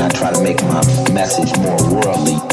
I try to make my message more worldly.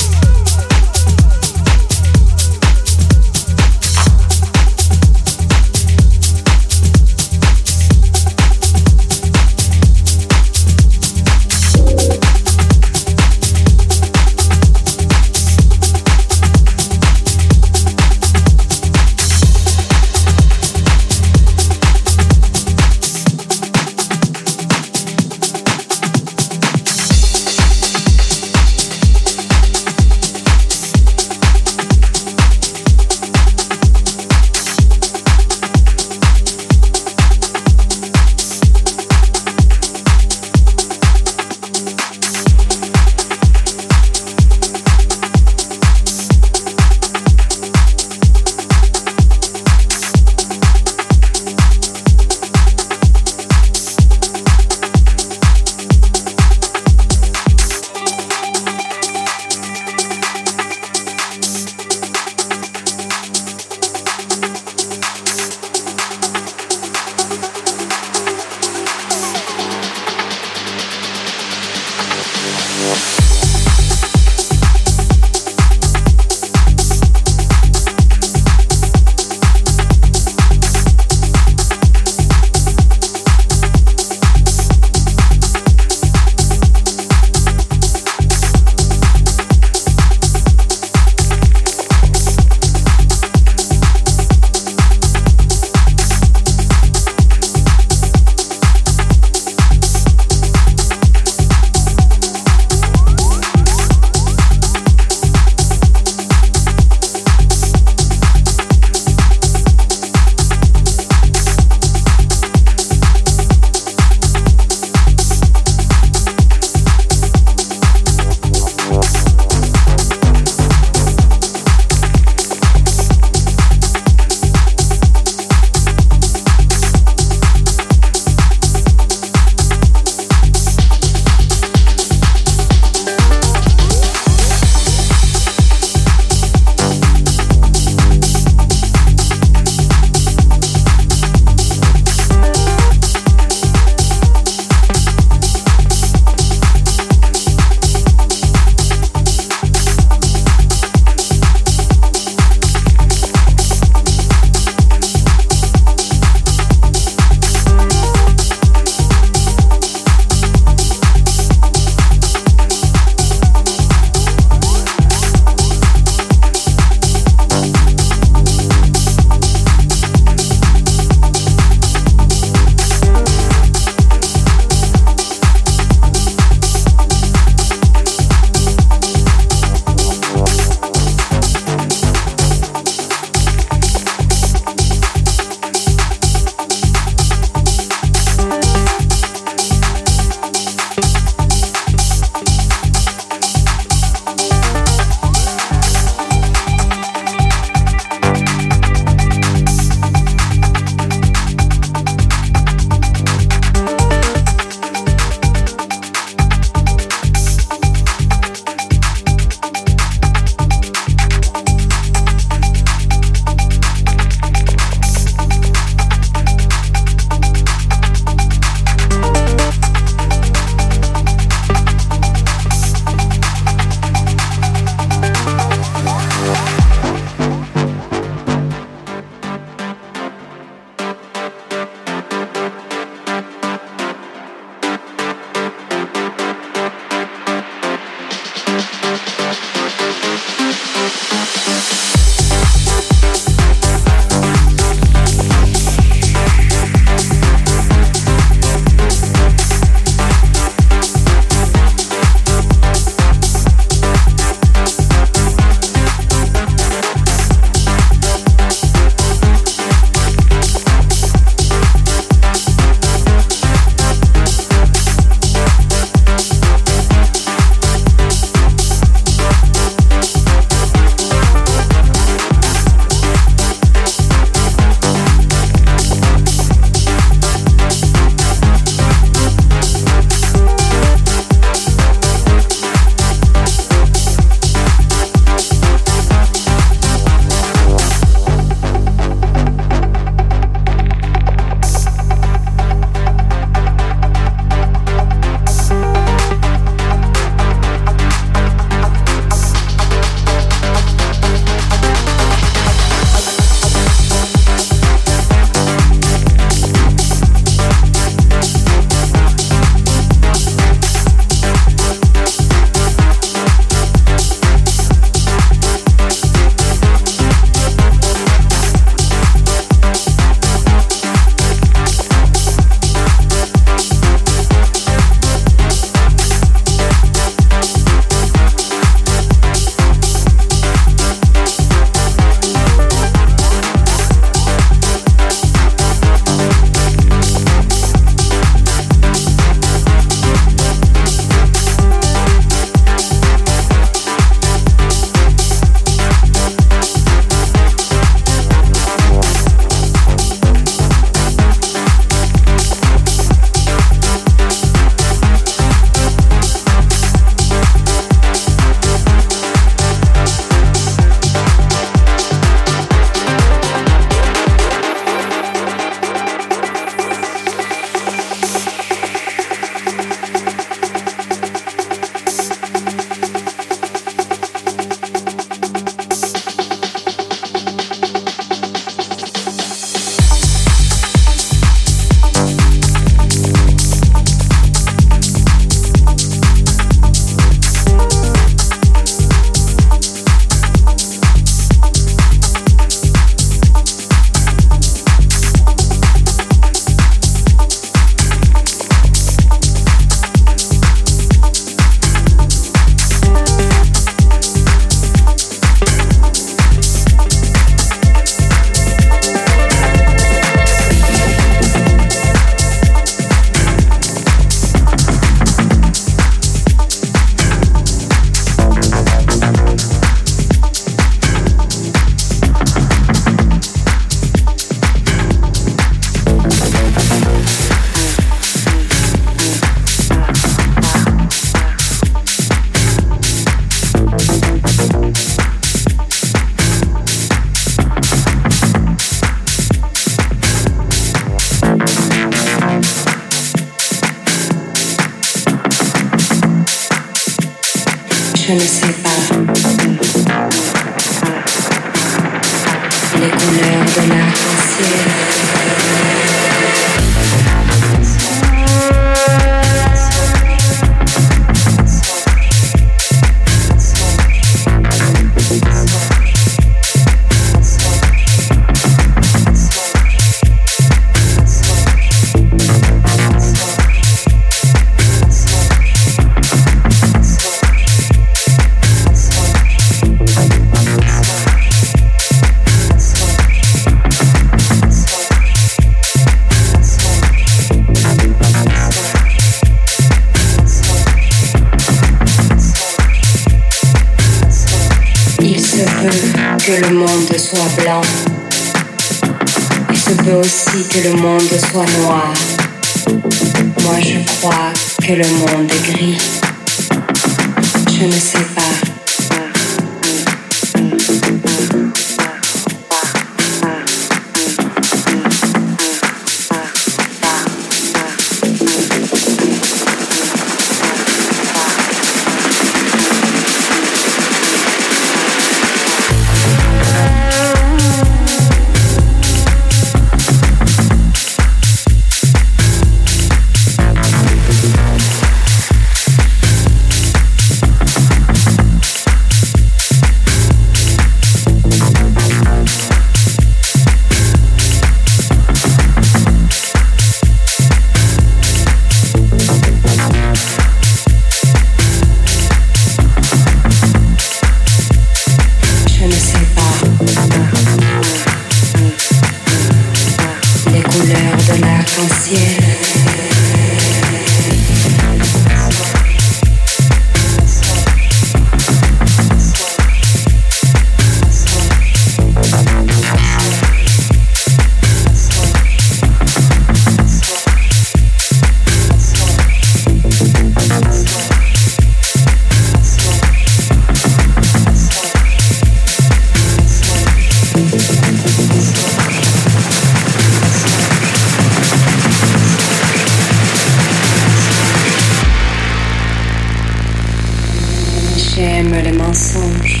J'aime les mensonges.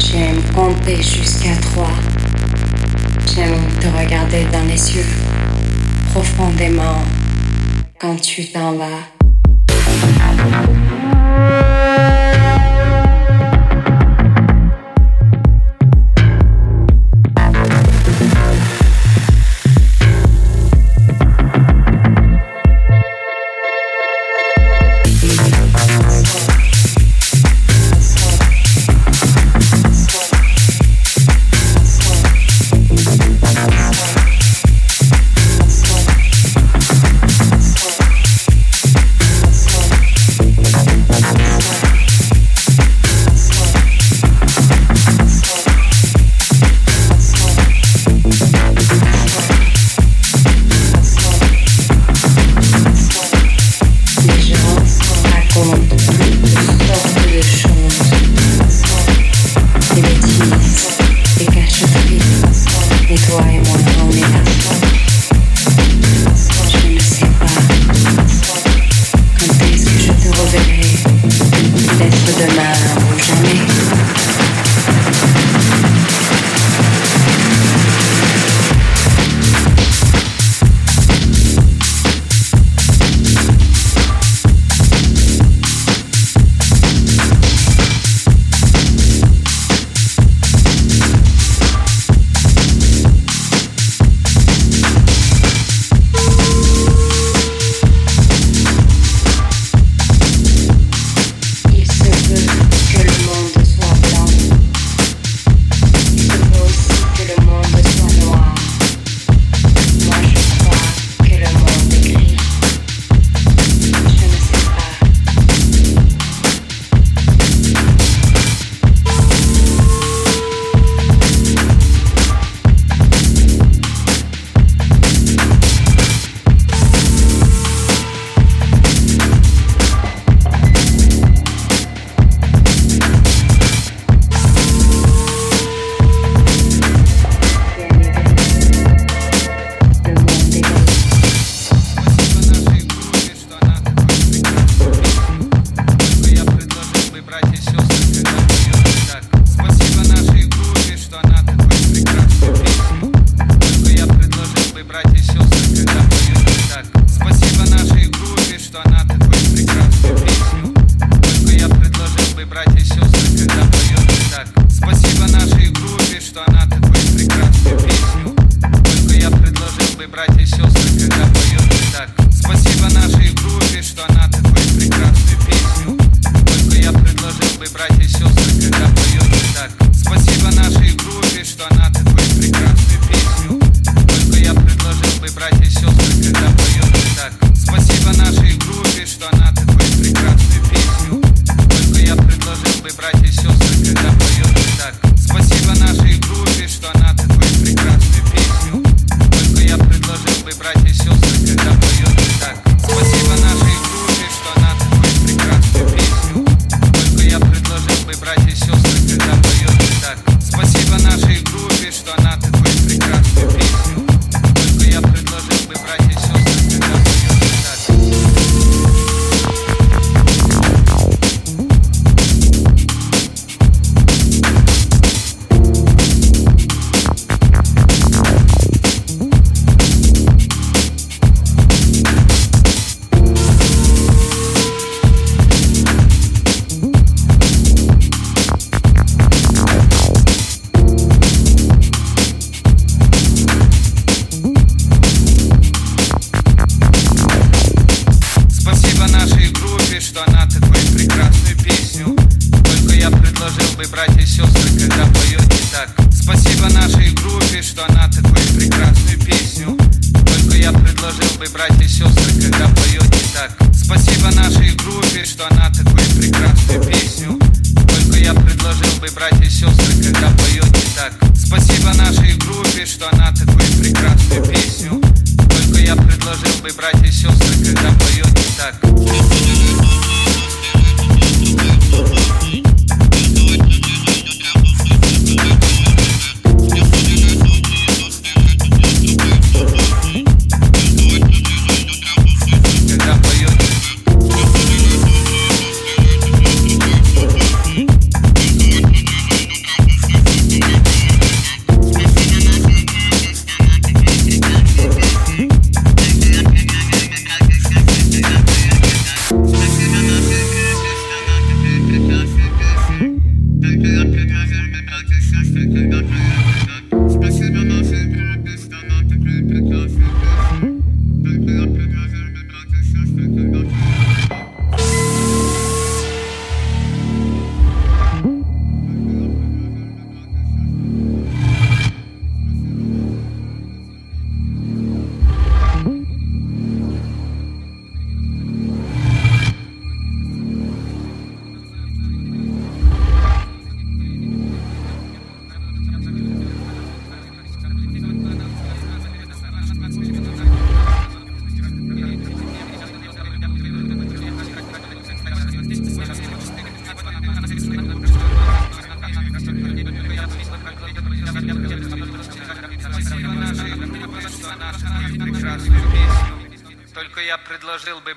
J'aime compter jusqu'à trois. J'aime te regarder dans les yeux profondément quand tu t'en vas.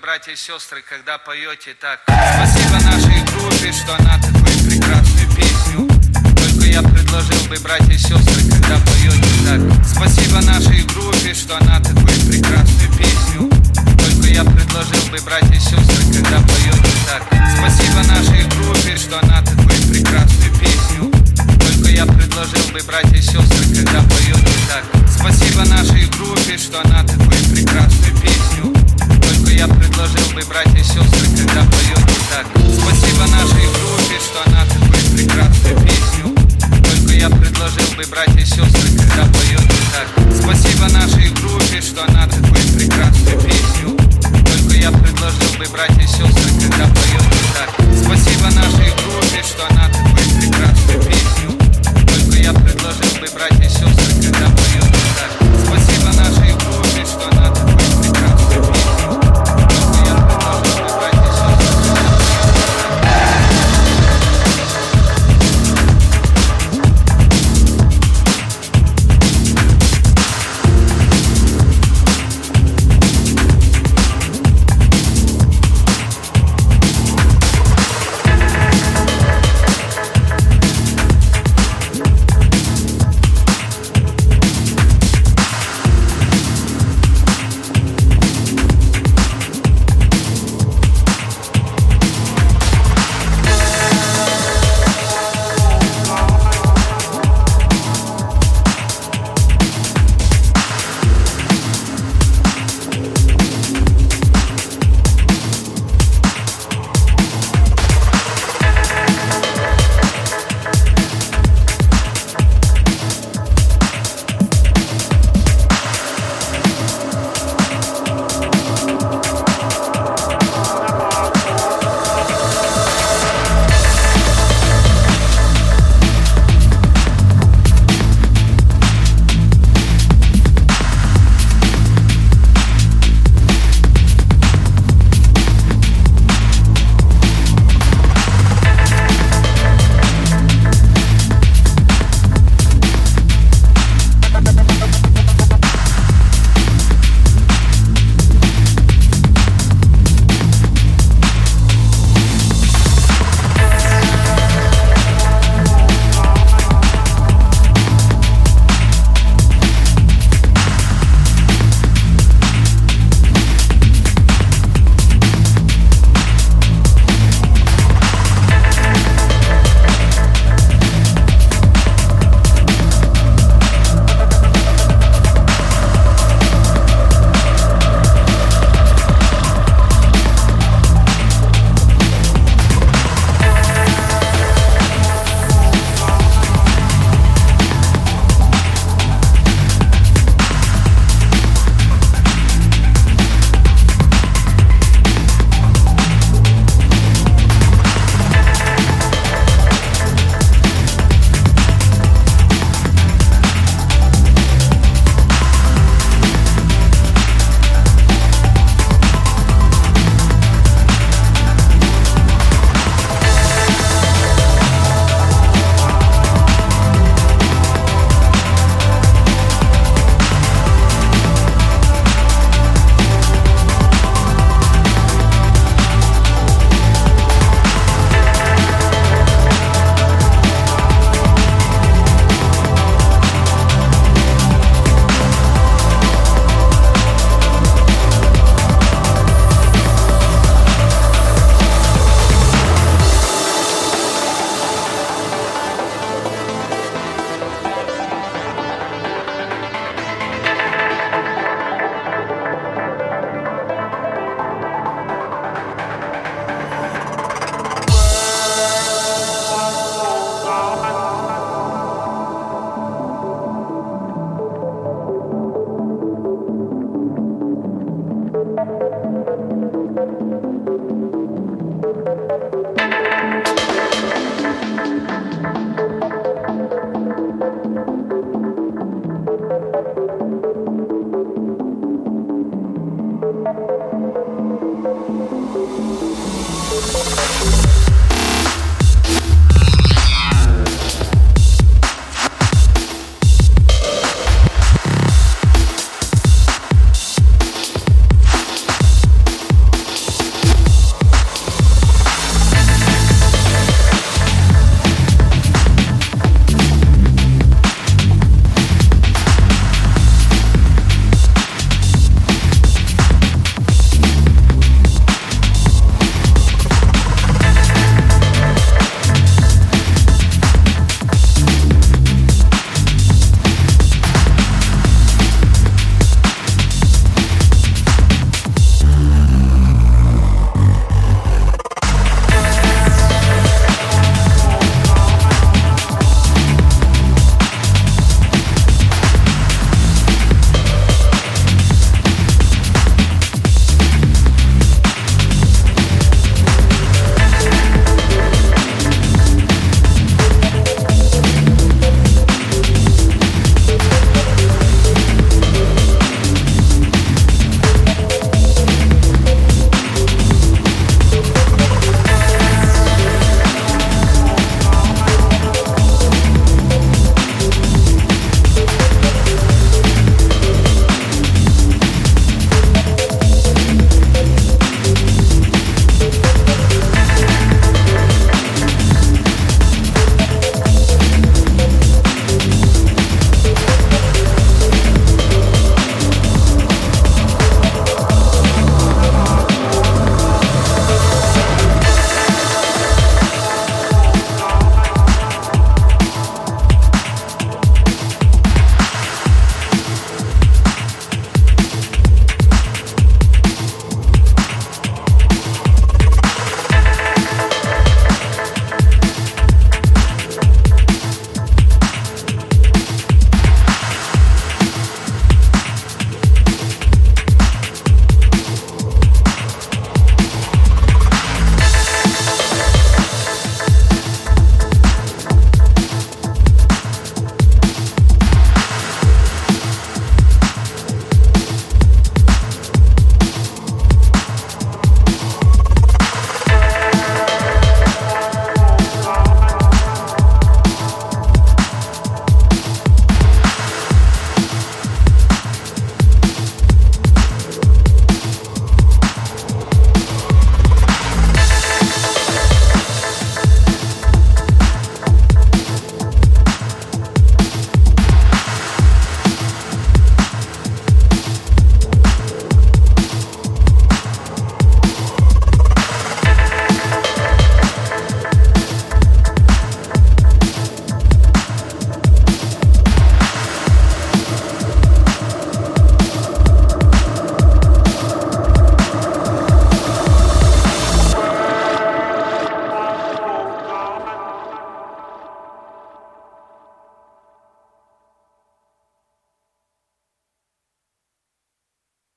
Братья и сестры, когда поете так. Спасибо нашей группе, что она такую прекрасную песню. Только я предложил бы, братья и сестры, когда поете так. Спасибо нашей группе, что она такую прекрасную песню. Только я предложил бы, братья и сестры, когда поете так. Спасибо нашей группе, что она такую прекрасную песню. Только я предложил бы, братья и сестры, когда поете так. Спасибо нашей группе, что она такую прекрасную песню. Я предложил бы, братья и сестры, когда поете так. Спасибо нашей группе, что она такую прекрасную песню. Только я предложил бы, братья и сестры, когда поете так. Спасибо нашей группе, что она такую прекрасную песню. Только я предложил бы, братья и сестры, когда поете так. Спасибо нашей группе, что она такую прекрасную